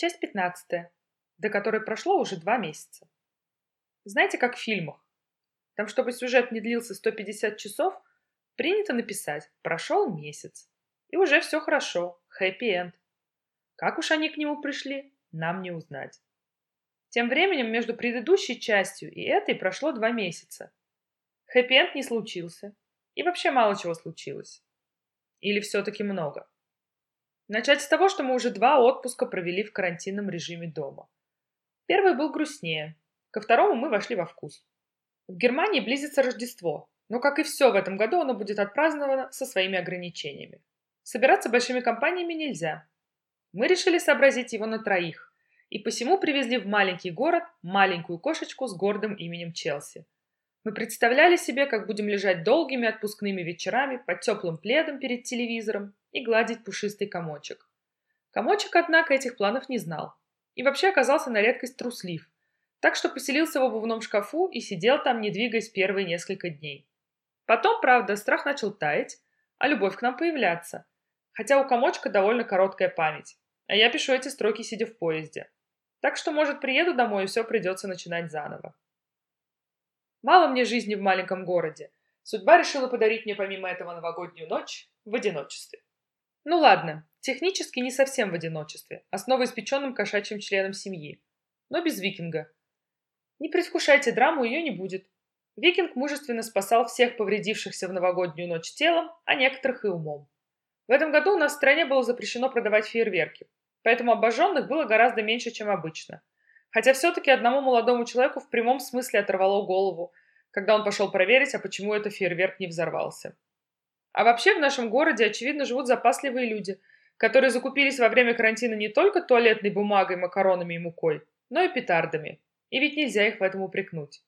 Часть 15, до которой прошло уже два месяца. Знаете, как в фильмах? Там, чтобы сюжет не длился 150 часов, принято написать «прошел месяц». И уже все хорошо, хэппи-энд. Как уж они к нему пришли, нам не узнать. Тем временем между предыдущей частью и этой прошло два месяца. Хэппи-энд не случился. И вообще мало чего случилось. Или все-таки много. Начать с того, что мы уже два отпуска провели в карантинном режиме дома. Первый был грустнее. Ко второму мы вошли во вкус. В Германии близится Рождество, но, как и все в этом году, оно будет отпраздновано со своими ограничениями. Собираться большими компаниями нельзя. Мы решили сообразить его на троих, и посему привезли в маленький город маленькую кошечку с гордым именем Челси. Мы представляли себе, как будем лежать долгими отпускными вечерами под теплым пледом перед телевизором и гладить пушистый комочек. Комочек, однако, этих планов не знал. И вообще оказался на редкость труслив. Так что поселился в обувном шкафу и сидел там, не двигаясь первые несколько дней. Потом, правда, страх начал таять, а любовь к нам появляться. Хотя у комочка довольно короткая память. А я пишу эти строки, сидя в поезде. Так что, может, приеду домой, и все придется начинать заново. Мало мне жизни в маленьком городе. Судьба решила подарить мне помимо этого новогоднюю ночь в одиночестве. Ну ладно, технически не совсем в одиночестве, а с новоиспеченным кошачьим членом семьи. Но без викинга. Не предвкушайте драму, ее не будет. Викинг мужественно спасал всех повредившихся в новогоднюю ночь телом, а некоторых и умом. В этом году у нас в стране было запрещено продавать фейерверки, поэтому обожженных было гораздо меньше, чем обычно. Хотя все-таки одному молодому человеку в прямом смысле оторвало голову, когда он пошел проверить, а почему этот фейерверк не взорвался. А вообще в нашем городе, очевидно, живут запасливые люди, которые закупились во время карантина не только туалетной бумагой, макаронами и мукой, но и петардами. И ведь нельзя их в этом упрекнуть.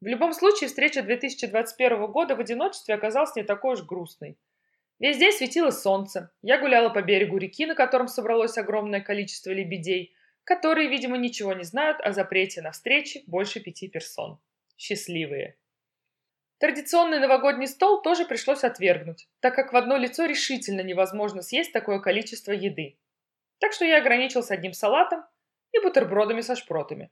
В любом случае, встреча 2021 года в одиночестве оказалась не такой уж грустной. Весь день светило солнце. Я гуляла по берегу реки, на котором собралось огромное количество лебедей, которые, видимо, ничего не знают о запрете на встречи больше пяти персон. Счастливые. Традиционный новогодний стол тоже пришлось отвергнуть, так как в одно лицо решительно невозможно съесть такое количество еды. Так что я ограничился одним салатом и бутербродами со шпротами.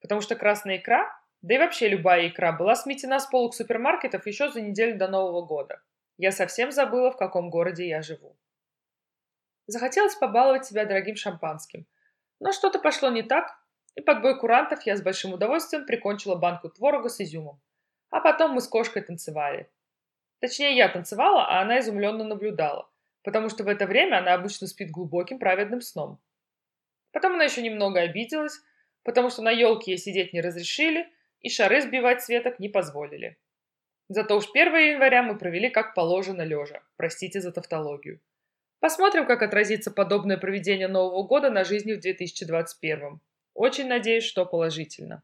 Потому что красная икра, да и вообще любая икра, была сметена с полок супермаркетов еще за неделю до Нового года. Я совсем забыла, в каком городе я живу. Захотелось побаловать себя дорогим шампанским. Но что-то пошло не так, и под бой курантов я с большим удовольствием прикончила банку творога с изюмом. А потом мы с кошкой танцевали. Точнее, я танцевала, а она изумленно наблюдала, потому что в это время она обычно спит глубоким праведным сном. Потом она еще немного обиделась, потому что на елке ей сидеть не разрешили и шары сбивать с веток не позволили. Зато уж 1 января мы провели как положено лежа, простите за тавтологию. Посмотрим, как отразится подобное проведение Нового года на жизни в 2021. Очень надеюсь, что положительно.